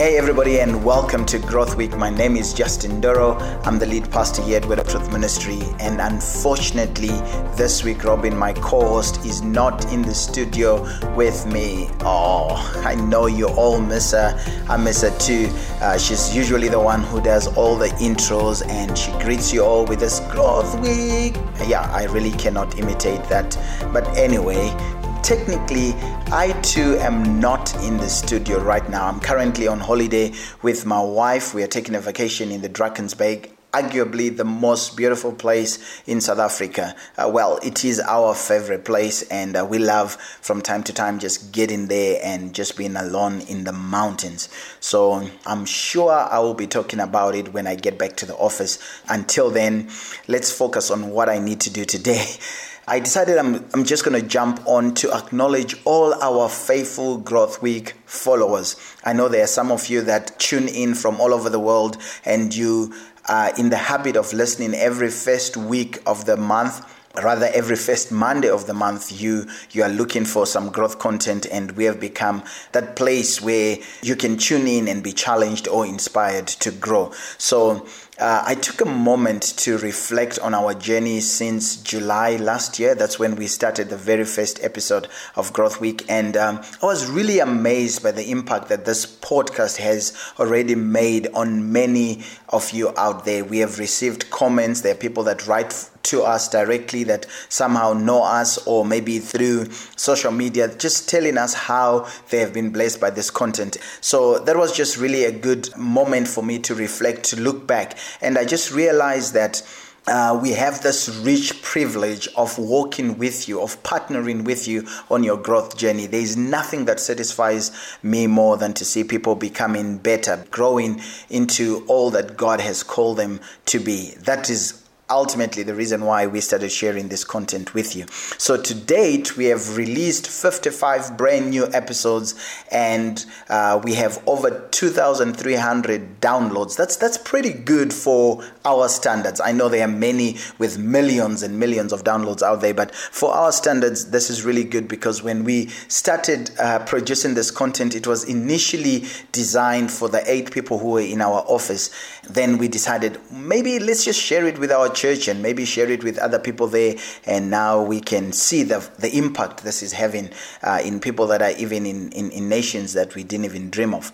Hey, everybody, and welcome to Growth Week. My name is Justin Duro. I'm the lead pastor here at Word of Truth Ministry. And unfortunately, this week, Robin, my co host, is not in the studio with me. Oh, I know you all miss her. I miss her too. Uh, she's usually the one who does all the intros and she greets you all with this Growth Week. Yeah, I really cannot imitate that. But anyway, technically, I too am not in the studio right now. I'm currently on holiday with my wife. We are taking a vacation in the Drakensberg arguably the most beautiful place in South Africa. Uh, well, it is our favorite place, and uh, we love from time to time just getting there and just being alone in the mountains. So I'm sure I will be talking about it when I get back to the office. Until then, let's focus on what I need to do today. I decided I'm, I'm just going to jump on to acknowledge all our faithful Growth Week followers. I know there are some of you that tune in from all over the world and you are in the habit of listening every first week of the month rather every first monday of the month you you are looking for some growth content and we have become that place where you can tune in and be challenged or inspired to grow so uh, I took a moment to reflect on our journey since July last year. That's when we started the very first episode of Growth Week. And um, I was really amazed by the impact that this podcast has already made on many of you out there. We have received comments. There are people that write to us directly that somehow know us or maybe through social media just telling us how they have been blessed by this content so that was just really a good moment for me to reflect to look back and I just realized that. Uh, we have this rich privilege of walking with you, of partnering with you on your growth journey. There is nothing that satisfies me more than to see people becoming better, growing into all that God has called them to be. That is ultimately the reason why we started sharing this content with you. So to date, we have released 55 brand new episodes, and uh, we have over 2,300 downloads. That's that's pretty good for our standards. I know there are many with millions and millions of downloads out there, but for our standards, this is really good because when we started uh, producing this content, it was initially designed for the eight people who were in our office. Then we decided maybe let's just share it with our church and maybe share it with other people there. And now we can see the, the impact this is having uh, in people that are even in, in, in, nations that we didn't even dream of.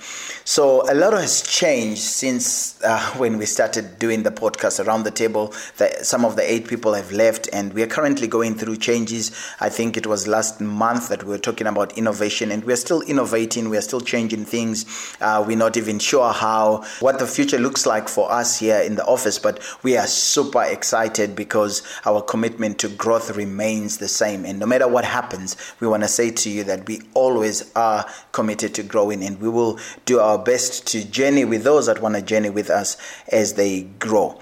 So a lot has changed since uh, when we started doing the podcast around the table. The, some of the eight people have left, and we are currently going through changes. I think it was last month that we were talking about innovation, and we're still innovating, we are still changing things. Uh, we're not even sure how, what the future looks like for us here in the office, but we are super excited because our commitment to growth remains the same. And no matter what happens, we want to say to you that we always are committed to growing and we will do our best to journey with those that want to journey with us as they grow.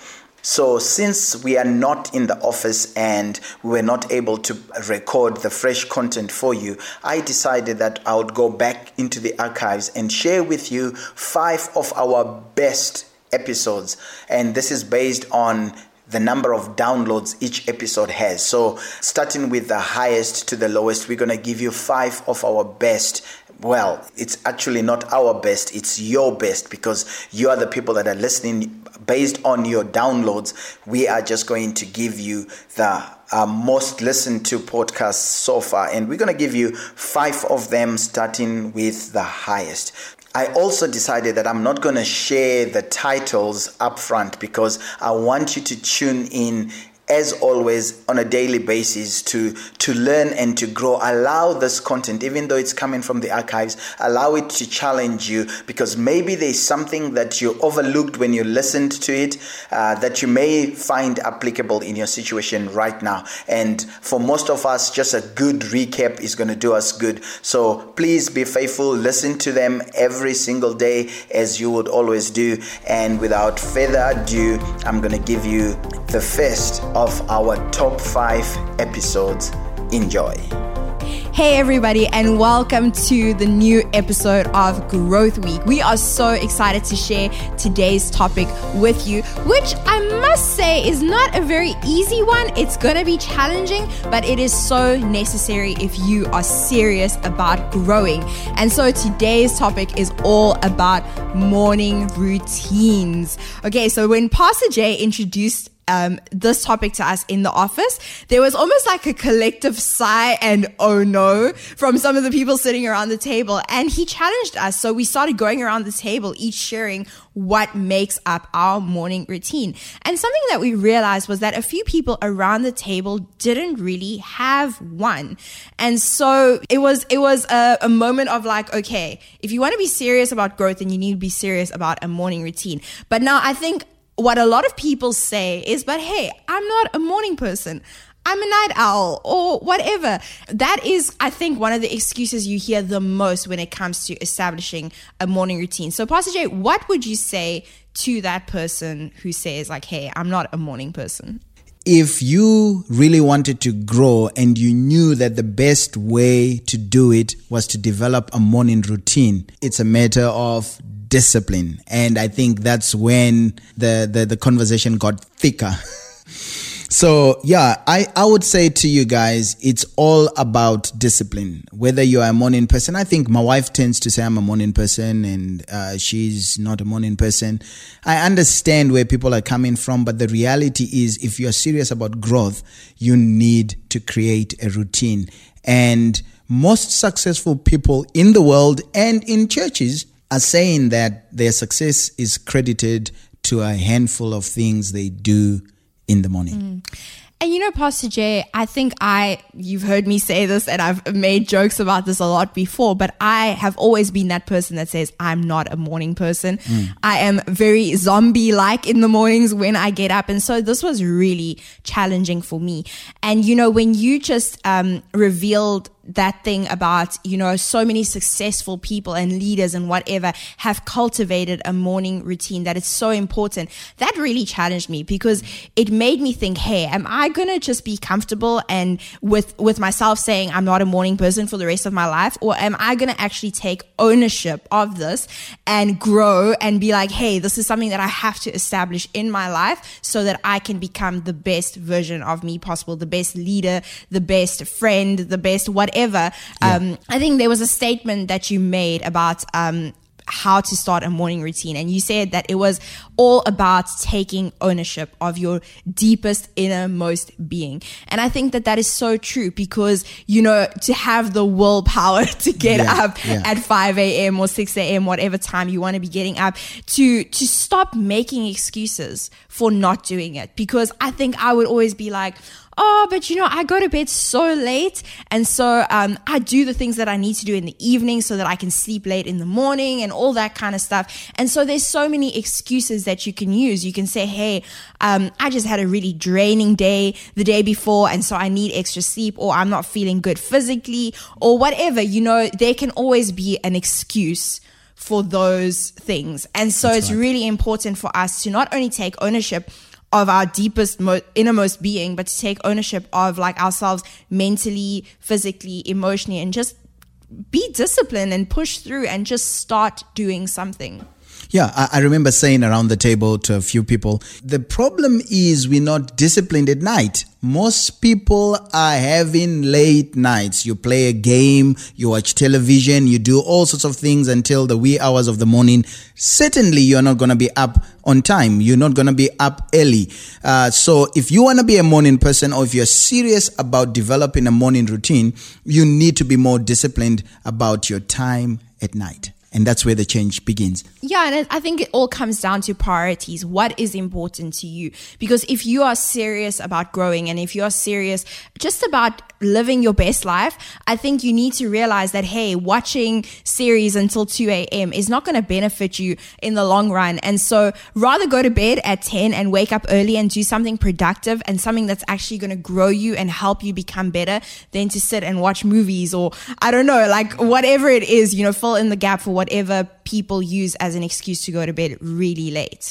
So, since we are not in the office and we were not able to record the fresh content for you, I decided that I would go back into the archives and share with you five of our best episodes. And this is based on the number of downloads each episode has. So, starting with the highest to the lowest, we're going to give you five of our best. Well, it's actually not our best, it's your best because you are the people that are listening based on your downloads. We are just going to give you the uh, most listened to podcasts so far, and we're going to give you five of them starting with the highest. I also decided that I'm not going to share the titles up front because I want you to tune in as always on a daily basis to to learn and to grow. Allow this content even though it's coming from the archives allow it to challenge you because maybe there's something that you overlooked when you listened to it uh, that you may find applicable in your situation right now. And for most of us just a good recap is going to do us good. So please be faithful listen to them every single day as you would always do. And without further ado i'm going to give you the first of our top five episodes. Enjoy. Hey, everybody, and welcome to the new episode of Growth Week. We are so excited to share today's topic with you, which I must say is not a very easy one. It's going to be challenging, but it is so necessary if you are serious about growing. And so today's topic is all about morning routines. Okay, so when Pastor Jay introduced um, this topic to us in the office, there was almost like a collective sigh and oh no from some of the people sitting around the table. And he challenged us. So we started going around the table, each sharing what makes up our morning routine. And something that we realized was that a few people around the table didn't really have one. And so it was, it was a, a moment of like, okay, if you want to be serious about growth, then you need to be serious about a morning routine. But now I think what a lot of people say is, but hey, I'm not a morning person. I'm a night owl or whatever. That is, I think, one of the excuses you hear the most when it comes to establishing a morning routine. So, Pastor Jay, what would you say to that person who says, like, hey, I'm not a morning person? If you really wanted to grow and you knew that the best way to do it was to develop a morning routine, it's a matter of discipline. And I think that's when the, the, the conversation got thicker. So yeah, I, I would say to you guys, it's all about discipline. Whether you are a morning person, I think my wife tends to say I'm a morning person and uh, she's not a morning person. I understand where people are coming from, but the reality is if you're serious about growth, you need to create a routine. And most successful people in the world and in churches are saying that their success is credited to a handful of things they do in the morning. Mm. And you know, Pastor Jay, I think I, you've heard me say this and I've made jokes about this a lot before, but I have always been that person that says, I'm not a morning person. Mm. I am very zombie like in the mornings when I get up. And so this was really challenging for me. And you know, when you just um, revealed that thing about, you know, so many successful people and leaders and whatever have cultivated a morning routine that is so important. That really challenged me because it made me think, hey, am I going to just be comfortable and with, with myself saying I'm not a morning person for the rest of my life? Or am I going to actually take ownership of this and grow and be like, hey, this is something that I have to establish in my life so that I can become the best version of me possible, the best leader, the best friend, the best whatever whatever. Yeah. Um, I think there was a statement that you made about um, how to start a morning routine. And you said that it was all about taking ownership of your deepest innermost being. And I think that that is so true because, you know, to have the willpower to get yeah, up yeah. at 5 a.m. or 6 a.m., whatever time you want to be getting up, to, to stop making excuses for not doing it. Because I think I would always be like, oh, but you know, I go to bed so late. And so um, I do the things that I need to do in the evening so that I can sleep late in the morning and all that kind of stuff. And so there's so many excuses that you can use. You can say, hey, um, I just had a really draining day the day before. And so I need extra sleep or I'm not feeling good physically or whatever. You know, there can always be an excuse for those things. And so That's it's right. really important for us to not only take ownership of our deepest, mo- innermost being, but to take ownership of like ourselves mentally, physically, emotionally, and just be disciplined and push through and just start doing something. Yeah, I, I, remember saying around the table to a few people, the problem is we're not disciplined at night. Most people are having late nights. You play a game, you watch television, you do all sorts of things until the wee hours of the morning. Certainly, you're not going to be up on time. You're not going to be up early. Uh, so, if you want to be a morning person or if you're serious about developing a morning routine, you need to be more disciplined about your time at night and that's where the change begins. Yeah, and I think it all comes down to priorities. What is important to you? Because if you are serious about growing and if you are serious just about living your best life, I think you need to realize that, hey, watching series until 2 a.m. is not going to benefit you in the long run. And so rather go to bed at 10 and wake up early and do something productive and something that's actually going to grow you and help you become better than to sit and watch movies or I don't know, like whatever it is, you know, fill in the gap for what whatever people use as an excuse to go to bed really late.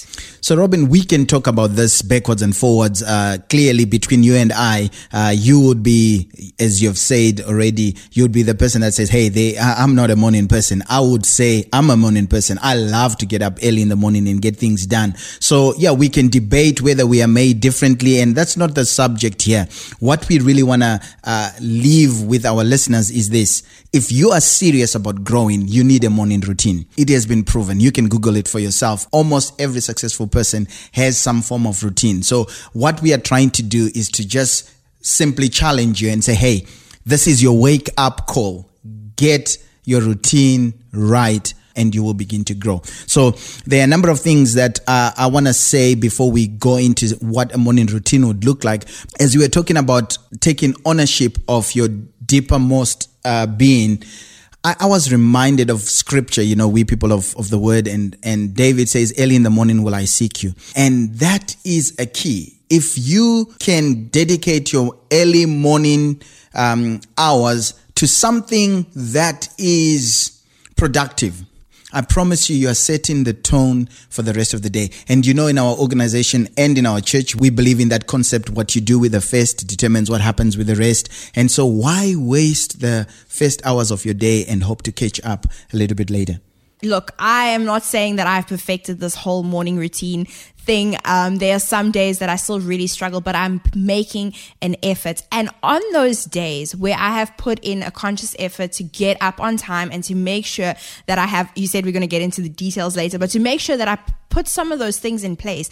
So, Robin, we can talk about this backwards and forwards. Uh, clearly, between you and I, uh, you would be, as you've said already, you would be the person that says, "Hey, they, I'm not a morning person." I would say I'm a morning person. I love to get up early in the morning and get things done. So, yeah, we can debate whether we are made differently, and that's not the subject here. What we really want to uh, leave with our listeners is this: if you are serious about growing, you need a morning routine. It has been proven. You can Google it for yourself. Almost every successful person has some form of routine. So what we are trying to do is to just simply challenge you and say, Hey, this is your wake up call. Get your routine right and you will begin to grow. So there are a number of things that uh, I want to say before we go into what a morning routine would look like. As we were talking about taking ownership of your deepermost uh, being, I, I, was reminded of scripture, you know, we people of, of the word, and, and David says, Early in the morning will I seek you. And that is a key. If you can dedicate your early morning um, hours to something that is productive, I promise you, you are setting the tone for the rest of the day. And you know, in our organization and in our church, we believe in that concept. What you do with the first determines what happens with the rest. And so why waste the first hours of your day and hope to catch up a little bit later? Look, I am not saying that I've perfected this whole morning routine thing. Um, there are some days that I still really struggle, but I'm making an effort. And on those days where I have put in a conscious effort to get up on time and to make sure that I have, you said we're going to get into the details later, but to make sure that I put some of those things in place,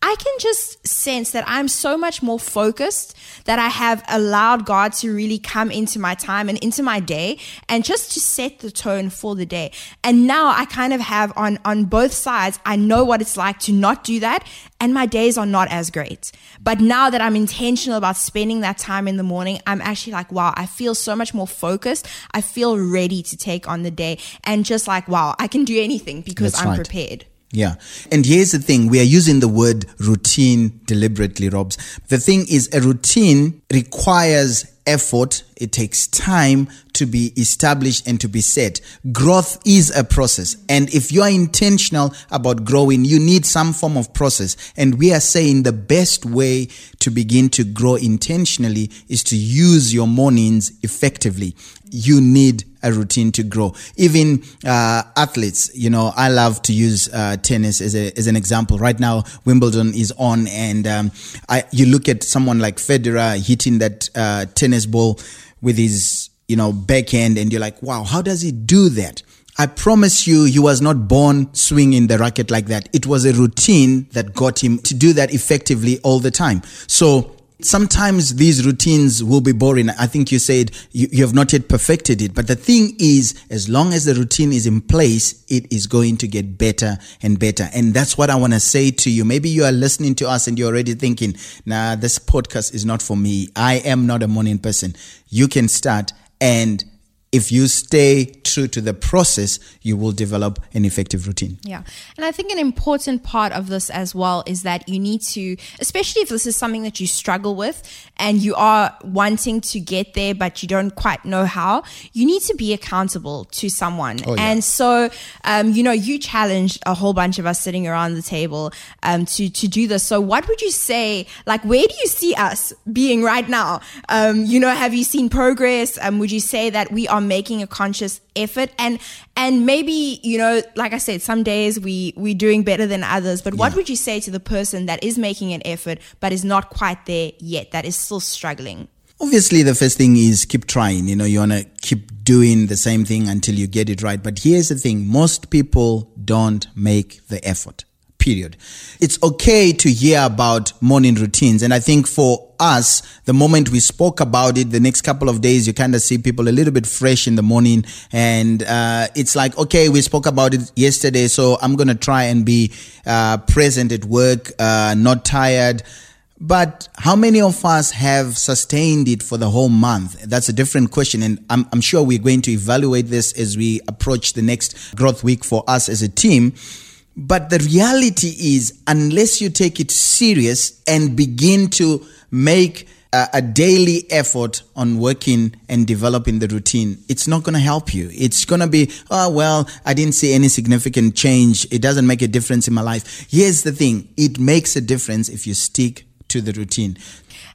I can just sense that I'm so much more focused, that I have allowed God to really come into my time and into my day and just to set the tone for the day. And now I kind of have on, on both sides, I know what it's like to not do that and my days are not as great. But now that I'm intentional about spending that time in the morning, I'm actually like, wow, I feel so much more focused. I feel ready to take on the day and just like, wow, I can do anything because That's I'm right. prepared. Yeah. And here's the thing. We are using the word routine deliberately, Robs. The thing is a routine requires effort. It takes time to be established and to be set. Growth is a process. And if you are intentional about growing, you need some form of process. And we are saying the best way to begin to grow intentionally is to use your mornings effectively. You need a routine to grow. Even uh, athletes, you know, I love to use uh, tennis as, a, as an example. Right now, Wimbledon is on, and um, I, you look at someone like Federer hitting that uh, tennis ball with his, you know, backhand, and you're like, wow, how does he do that? I promise you, he was not born swinging the racket like that. It was a routine that got him to do that effectively all the time. So Sometimes these routines will be boring. I think you said you, you, have not yet perfected it. But the thing is, as long as the routine is in place, it is going to get better and better. And that's what I want to say to you. Maybe you are listening to us and you're already thinking, nah, this podcast is not for me. I am not a morning person. You can start and if you stay true to the process, you will develop an effective routine. Yeah. And I think an important part of this as well is that you need to, especially if this is something that you struggle with and you are wanting to get there, but you don't quite know how, you need to be accountable to someone. Oh, yeah. And so, um, you know, you challenged a whole bunch of us sitting around the table um, to, to do this. So, what would you say? Like, where do you see us being right now? Um, you know, have you seen progress? Um, would you say that we are are making a conscious effort. And and maybe you know like i said some days we we're doing better than others. But yeah. what would you say to the person that is making an effort but is not quite there yet that is still struggling? Obviously the first thing is keep trying. You know you want to keep doing the same thing until you get it right. But here's the thing. Most people don't make the effort period. It's okay to hear about morning routines. And I think for us, the moment we spoke about it, the next couple of days, you kind of see people a little bit fresh in the morning. And uh, it's like, okay, we spoke about it yesterday, so I'm going to try and be uh, present at work, uh, not tired. But how many of us have sustained it for the whole month? That's a different question. And I'm, I'm sure we're going to evaluate this as we approach the next growth week for us as a team. But the reality is, unless you take it serious and begin to make a, a daily effort on working and developing the routine, it's not going to help you. It's going to be, oh, well, I didn't see any significant change. It doesn't make a difference in my life. Here's the thing it makes a difference if you stick to the routine.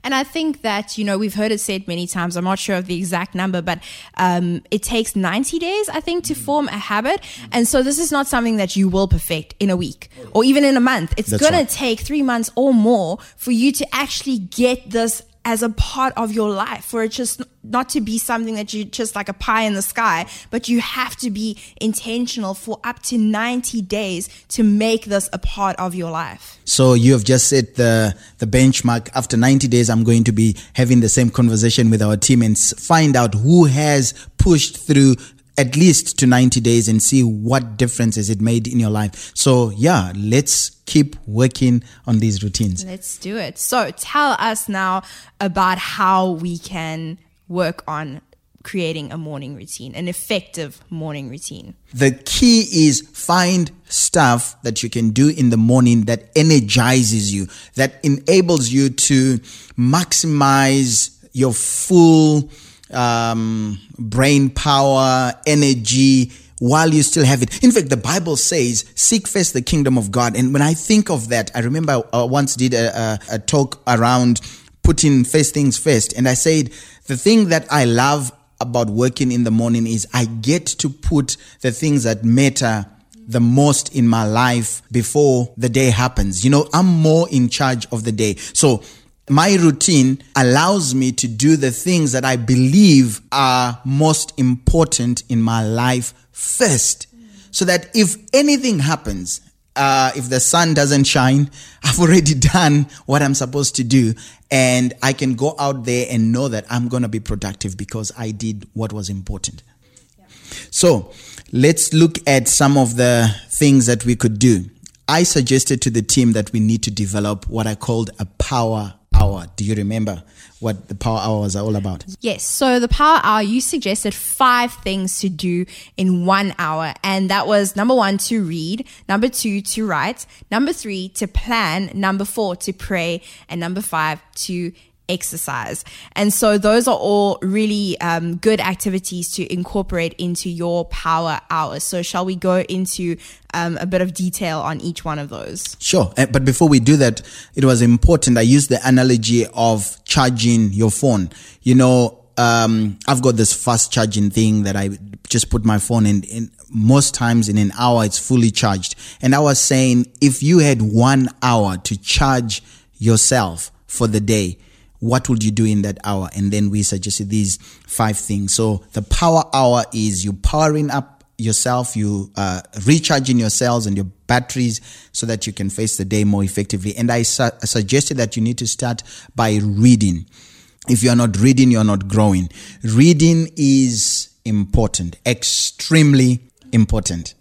And I think that, you know, we've heard it said many times, I'm not sure of the exact number, but um, it takes 90 days, I think, to form a habit. And so this is not something that you will perfect in a week or even in a month. It's going right. to take three months or more for you to actually get this as a part of your life for it just not to be something that you just like a pie in the sky, but you have to be intentional for up to 90 days to make this a part of your life. So you have just set the, the benchmark. After 90 days, I'm going to be having the same conversation with our team and find out who has pushed through at least to 90 days and see what differences it made in your life. So, yeah, let's keep working on these routines. Let's do it. So, tell us now about how we can work on creating a morning routine, an effective morning routine. The key is find stuff that you can do in the morning that energizes you, that enables you to maximize your full um, brain power, energy, while you still have it. In fact, the Bible says, seek first the kingdom of God. And when I think of that, I remember I once did a, a, a talk around putting first things first. And I said, the thing that I love about working in the morning is I get to put the things that matter the most in my life before the day happens. You know, I'm more in charge of the day. So my routine allows me to do the things that I believe are most important in my life first. So that if anything happens, uh, if the sun doesn't shine, I've already done what I'm supposed to do. And I can go out there and know that I'm going to be productive because I did what was important. Yeah. So let's look at some of the things that we could do. I suggested to the team that we need to develop what I called a power hour. Do you remember what the power hour was all about? Yes. So the power hour, you suggested five things to do in one hour. And that was number one, to read. Number two, to write. Number three, to plan. Number four, to pray. And number five, to exercise. And so those are all really um, good activities to incorporate into your power hours. So shall we go into um, a bit of detail on each one of those? Sure. Eh, but before we do that, it was important. I used the analogy of charging your phone. You know, um, I've got this fast charging thing that I just put my phone in, in. Most times in an hour, it's fully charged. And I was saying, if you had one hour to charge yourself for the day, what would you do in that hour? And then we suggested these five things. So the power hour is you powering up yourself, you uh, recharging your cells and your batteries so that you can face the day more effectively. And I su- suggested that you need to start by reading. If you're not reading, you're not growing. Reading is important, extremely important.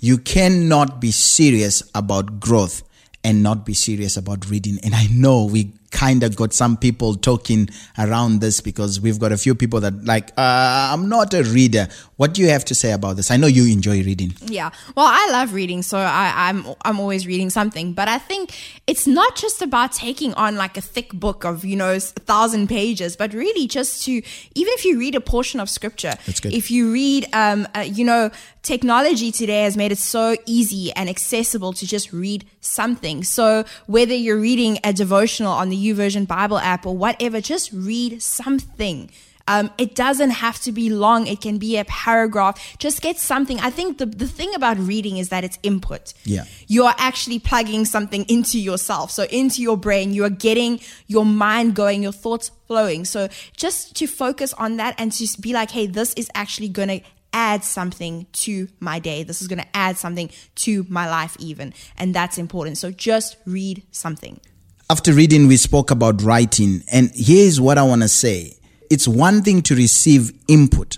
You cannot be serious about growth and not be serious about reading. And I know we kind of got some people talking around this because we've got a few people that like uh, i'm not a reader. What do you have to say about this? I know you enjoy reading. Yeah. Well i love reading so I, am I'm, I'm always reading something. But i think it's not just about taking on like a thick book of you know a thousand pages but really just to even if you read a portion of scripture That's good. if you read um, uh, you know technology today has made it so easy and accessible to just read something. So whether you're reading a devotional on the YouVersion Bible app or whatever, just read something. Um, it doesn't have to be long. It can be a paragraph. Just get something. I think the, the thing about reading is that it's input. Yeah. You are actually plugging something into yourself. So into your brain, you are getting your mind going, your thoughts flowing. So just to focus on that and to be like, hey, this is actually going to add something to my day. This is going to add something to my life, even. And that's important. So just read something. After reading, we spoke about writing. And here's what I want to say it's one thing to receive input,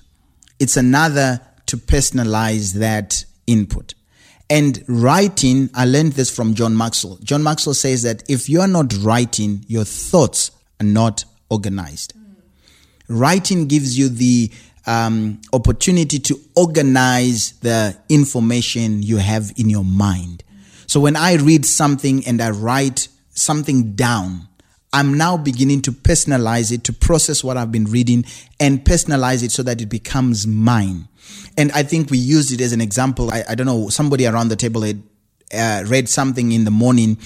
it's another to personalize that input. And writing, I learned this from John Maxwell. John Maxwell says that if you are not writing, your thoughts are not organized. Mm. Writing gives you the um, opportunity to organize the information you have in your mind. So when I read something and I write something down, I'm now beginning to personalize it, to process what I've been reading and personalize it so that it becomes mine. And I think we used it as an example. I, I don't know, somebody around the table had uh, read something in the morning,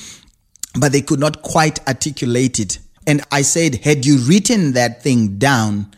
but they could not quite articulate it. And I said, had you written that thing down,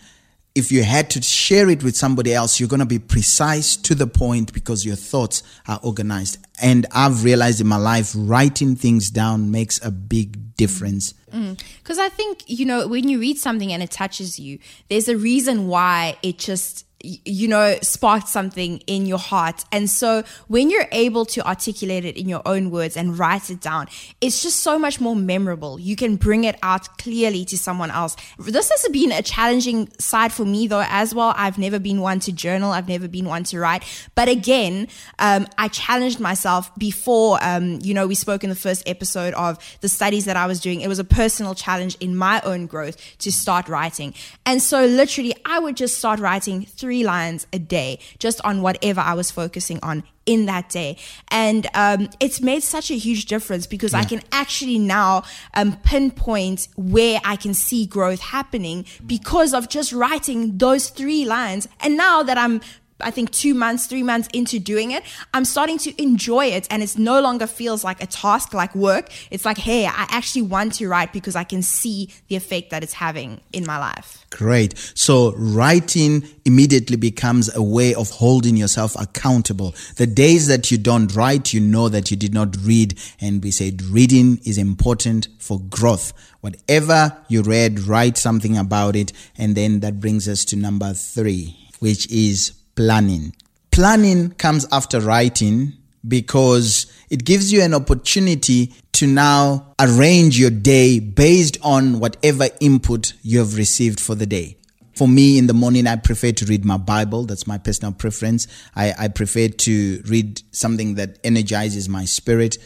if you had to share it with somebody else, you're going to be precise to the point because your thoughts are organized. And I've realized in my life, writing things down makes a big difference. Because mm. I think, you know, when you read something and it touches you, there's a reason why it just you know, sparked something in your heart. And so when you're able to articulate it in your own words and write it down, it's just so much more memorable. You can bring it out clearly to someone else. This has been a challenging side for me though as well. I've never been one to journal. I've never been one to write. But again, um, I challenged myself before, um, you know, we spoke in the first episode of the studies that I was doing. It was a personal challenge in my own growth to start writing. And so literally I would just start writing three three lines a day just on whatever I was focusing on in that day. And um, it's made such a huge difference because yeah. I can actually now um, pinpoint where I can see growth happening because of just writing those three lines. And now that I'm I think two months, three months into doing it, I'm starting to enjoy it. And it's no longer feels like a task, like work. It's like, hey, I actually want to write because I can see the effect that it's having in my life. Great. So writing immediately becomes a way of holding yourself accountable. The days that you don't write, you know that you did not read. And we said reading is important for growth. Whatever you read, write something about it. And then that brings us to number three, which is planning. Planning comes after writing because it gives you an opportunity to now arrange your day based on whatever input you have received for the day. For me, in the morning, I prefer to read my Bible. That's my personal preference. I, I prefer to read something that energizes my spirit.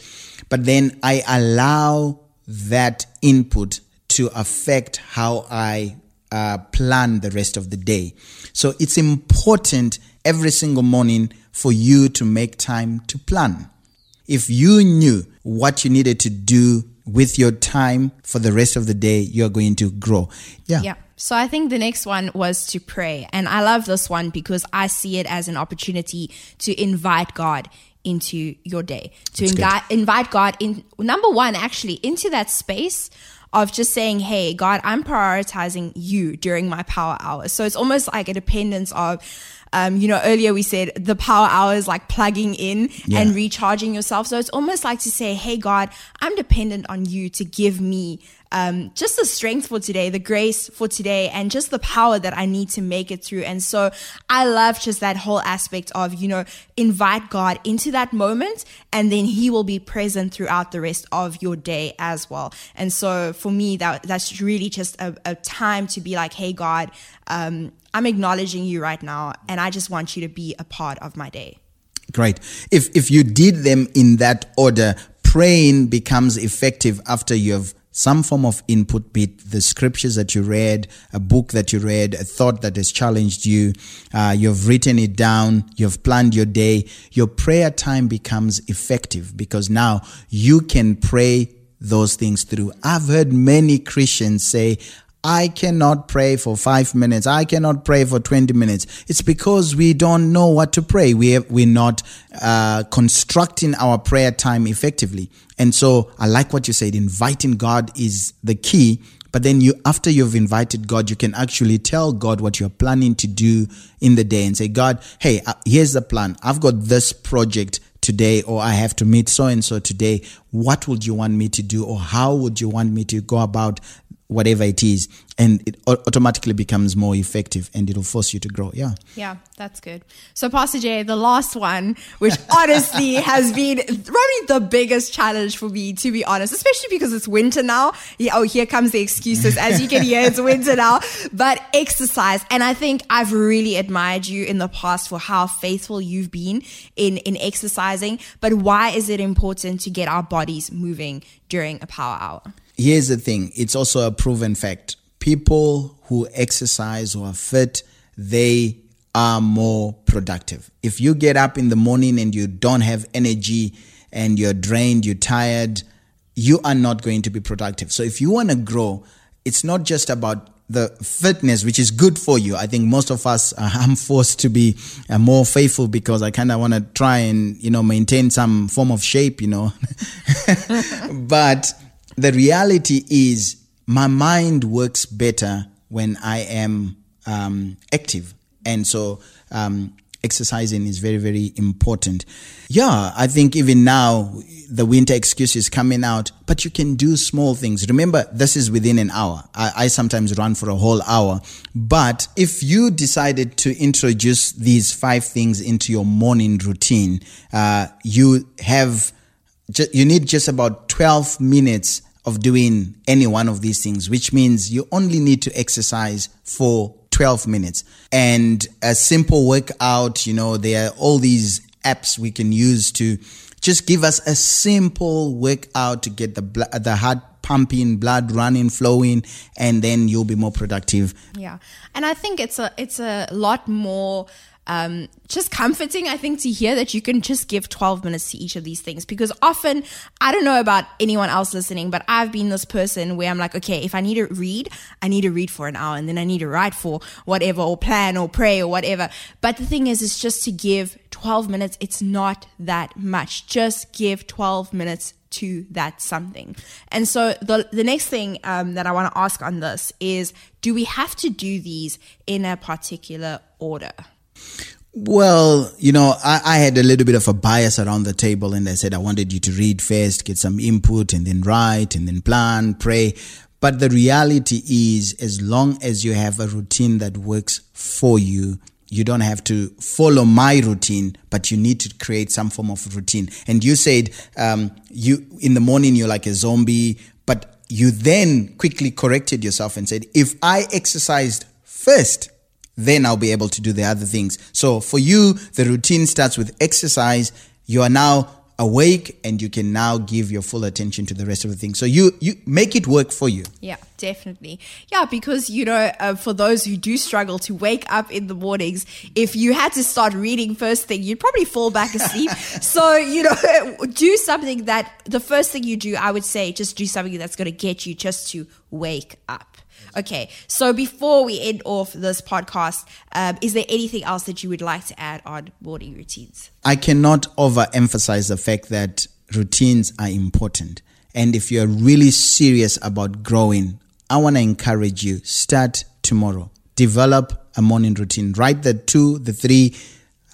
But then I allow that input to affect how I uh, plan the rest of the day. So it's important every single morning for you to make time to plan. If you knew what you needed to do with your time for the rest of the day, you're going to grow. Yeah. Yeah. So I think the next one was to pray. And I love this one because I see it as an opportunity to invite God into your day, to invi- invite God in, number one, actually, into that space of just saying, Hey, God, I'm prioritizing you during my power hours. So it's almost like a dependence of, um, you know, earlier we said the power hours like plugging in yeah. and recharging yourself. So it's almost like to say, Hey, God, I'm dependent on you to give me um, just the strength for today, the grace for today, and just the power that I need to make it through. And so I love just that whole aspect of, you know, invite God into that moment and then he will be present throughout the rest of your day as well. And so for me, that that's really just a, a time to be like, hey, God, um, I'm acknowledging you right now, and I just want you to be a part of my day. Great. If if you did them in that order, praying becomes effective after you have some form of input, be the scriptures that you read, a book that you read, a thought that has challenged you, uh, you've written it down, you've planned your day, your prayer time becomes effective because now you can pray those things through. I've heard many Christians say, I cannot pray for five minutes. I cannot pray for 20 minutes. It's because we don't know what to pray. We we're not uh, constructing our prayer time effectively. And so I like what you said. Inviting God is the key. But then you, after you've invited God, you can actually tell God what you're planning to do in the day and say, God, hey, uh, here's the plan. I've got this project today, or I have to meet so and so today. What would you want me to do, or how would you want me to go about whatever it is and it automatically becomes more effective and it'll force you to grow. Yeah. Yeah that's good. So pastor jay the last one which honestly has been probably the biggest challenge for me to be honest especially because it's winter now. Yeah, oh here comes the excuses. As you can hear it's winter now. But exercise and i think i've really admired you in the past for how faithful you've been in in exercising. But why is it important to get our bodies moving during a power hour here's the thing it's also a proven fact people who exercise or are fit they are more productive if you get up in the morning and you don't have energy and you're drained you're tired you are not going to be productive. So if you want to grow, it's not just about the fitness, which is good for you. I think most of us, uh, I'm forced to be uh, more faithful because I kind of want to try and, you know, maintain some form of shape, you know. but the reality is my mind works better when I am um, active. And so, um, exercising is very, very important. Yeah, I think even now the winter excuse is coming out, but you can do small things. Remember, this is within an hour. I, I sometimes run for a whole hour. But if you decided to introduce these five things into your morning routine, uh, you have, you need just about 12 minutes of doing any one of these things, which means you only need to exercise for 12 minutes. And a simple workout, you know, there are all these apps we can use to just give us a simple workout to get the bl- the heart pumping, blood running, flowing, and then you'll be more productive. Yeah, and I think it's a it's a lot more um, just comforting, I think, to hear that you can just give 12 minutes to each of these things. Because often, I don't know about anyone else listening, but I've been this person where I'm like, okay, if I need to read, I need to read for an hour and then I need to write for whatever, or plan or pray or whatever. But the thing is, it's just to give 12 minutes. It's not that much. Just give 12 minutes to that something. And so the the next thing um, that I want to ask on this is, do we have to do these in a particular order? Well, you know, I, I, had a little bit of a bias around the table and I said I wanted you to read first, get some input and then write and then plan, pray. But the reality is, as long as you have a routine that works for you, you don't have to follow my routine, but you need to create some form of routine. And you said, um, you, in the morning, you're like a zombie, but you then quickly corrected yourself and said, if I exercised first, then I'll be able to do the other things. So for you, the routine starts with exercise. You are now awake and you can now give your full attention to the rest of the things. So you you make it work for you. Yeah, definitely. Yeah, because you know, uh, for those who do struggle to wake up in the mornings, if you had to start reading first thing, you'd probably fall back asleep. so you know, do something that the first thing you do, I would say, just do something that's going to get you just to wake up. Okay, so before we end off this podcast, um, is there anything else that you would like to add on morning routines? I cannot overemphasize the fact that routines are important. And if you're really serious about growing, I want to encourage you start tomorrow. Develop a morning routine. Write the two, the three,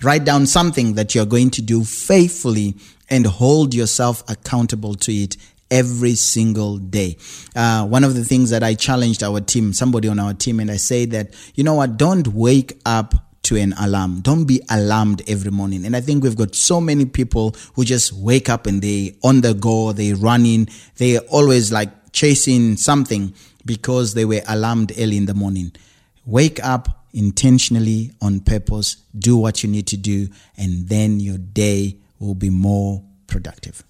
write down something that you're going to do faithfully and hold yourself accountable to it every single day. Uh, one of the things that I challenged our team, somebody on our team, and I say that, you know what, don't wake up to an alarm. Don't be alarmed every morning. And I think we've got so many people who just wake up and they on the go, they running, they always like chasing something because they were alarmed early in the morning. Wake up intentionally on purpose, do what you need to do, and then your day will be more productive.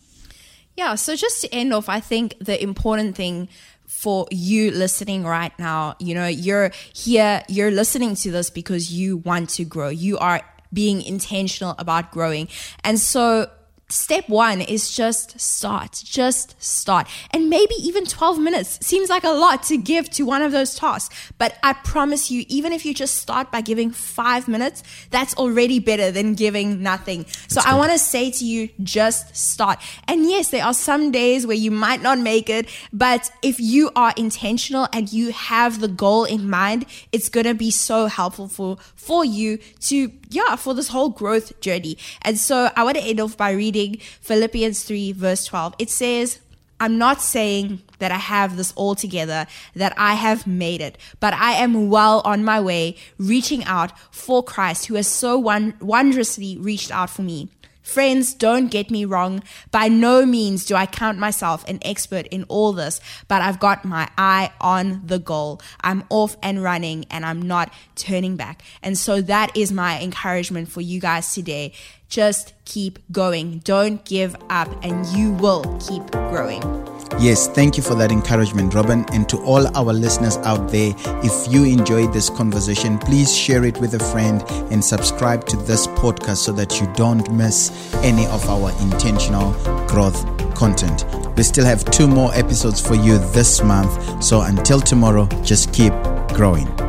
Yeah, so just to end off, I think the important thing for you listening right now, you know, you're here, you're listening to this because you want to grow. You are being intentional about growing. And so step one is just start. Just start. And maybe even 12 minutes seems like a lot to give to one of those tasks. But I promise you, even if you just start by giving five minutes, that's already better than giving nothing. So I want to say to you, just start. And yes, there are some days where you might not make it, but if you are intentional and you have the goal in mind, it's going to be so helpful for, for you to yeah, for this whole growth journey. And so I want to end off by reading Philippians 3, verse 12. It says, I'm not saying that I have this all together, that I have made it, but I am well on my way, reaching out for Christ, who has so wondrously reached out for me. Friends, don't get me wrong. By no means do I count myself an expert in all this, but I've got my eye on the goal. I'm off and running and I'm not turning back. And so that is my encouragement for you guys today. Just keep going. Don't give up and you will keep growing. Yes, thank you for that encouragement, Robin. And to all our listeners out there, if you enjoyed this conversation, please share it with a friend and subscribe to this podcast so that you don't miss any of our intentional growth content. We still have two more episodes for you this month. So until tomorrow, just keep growing.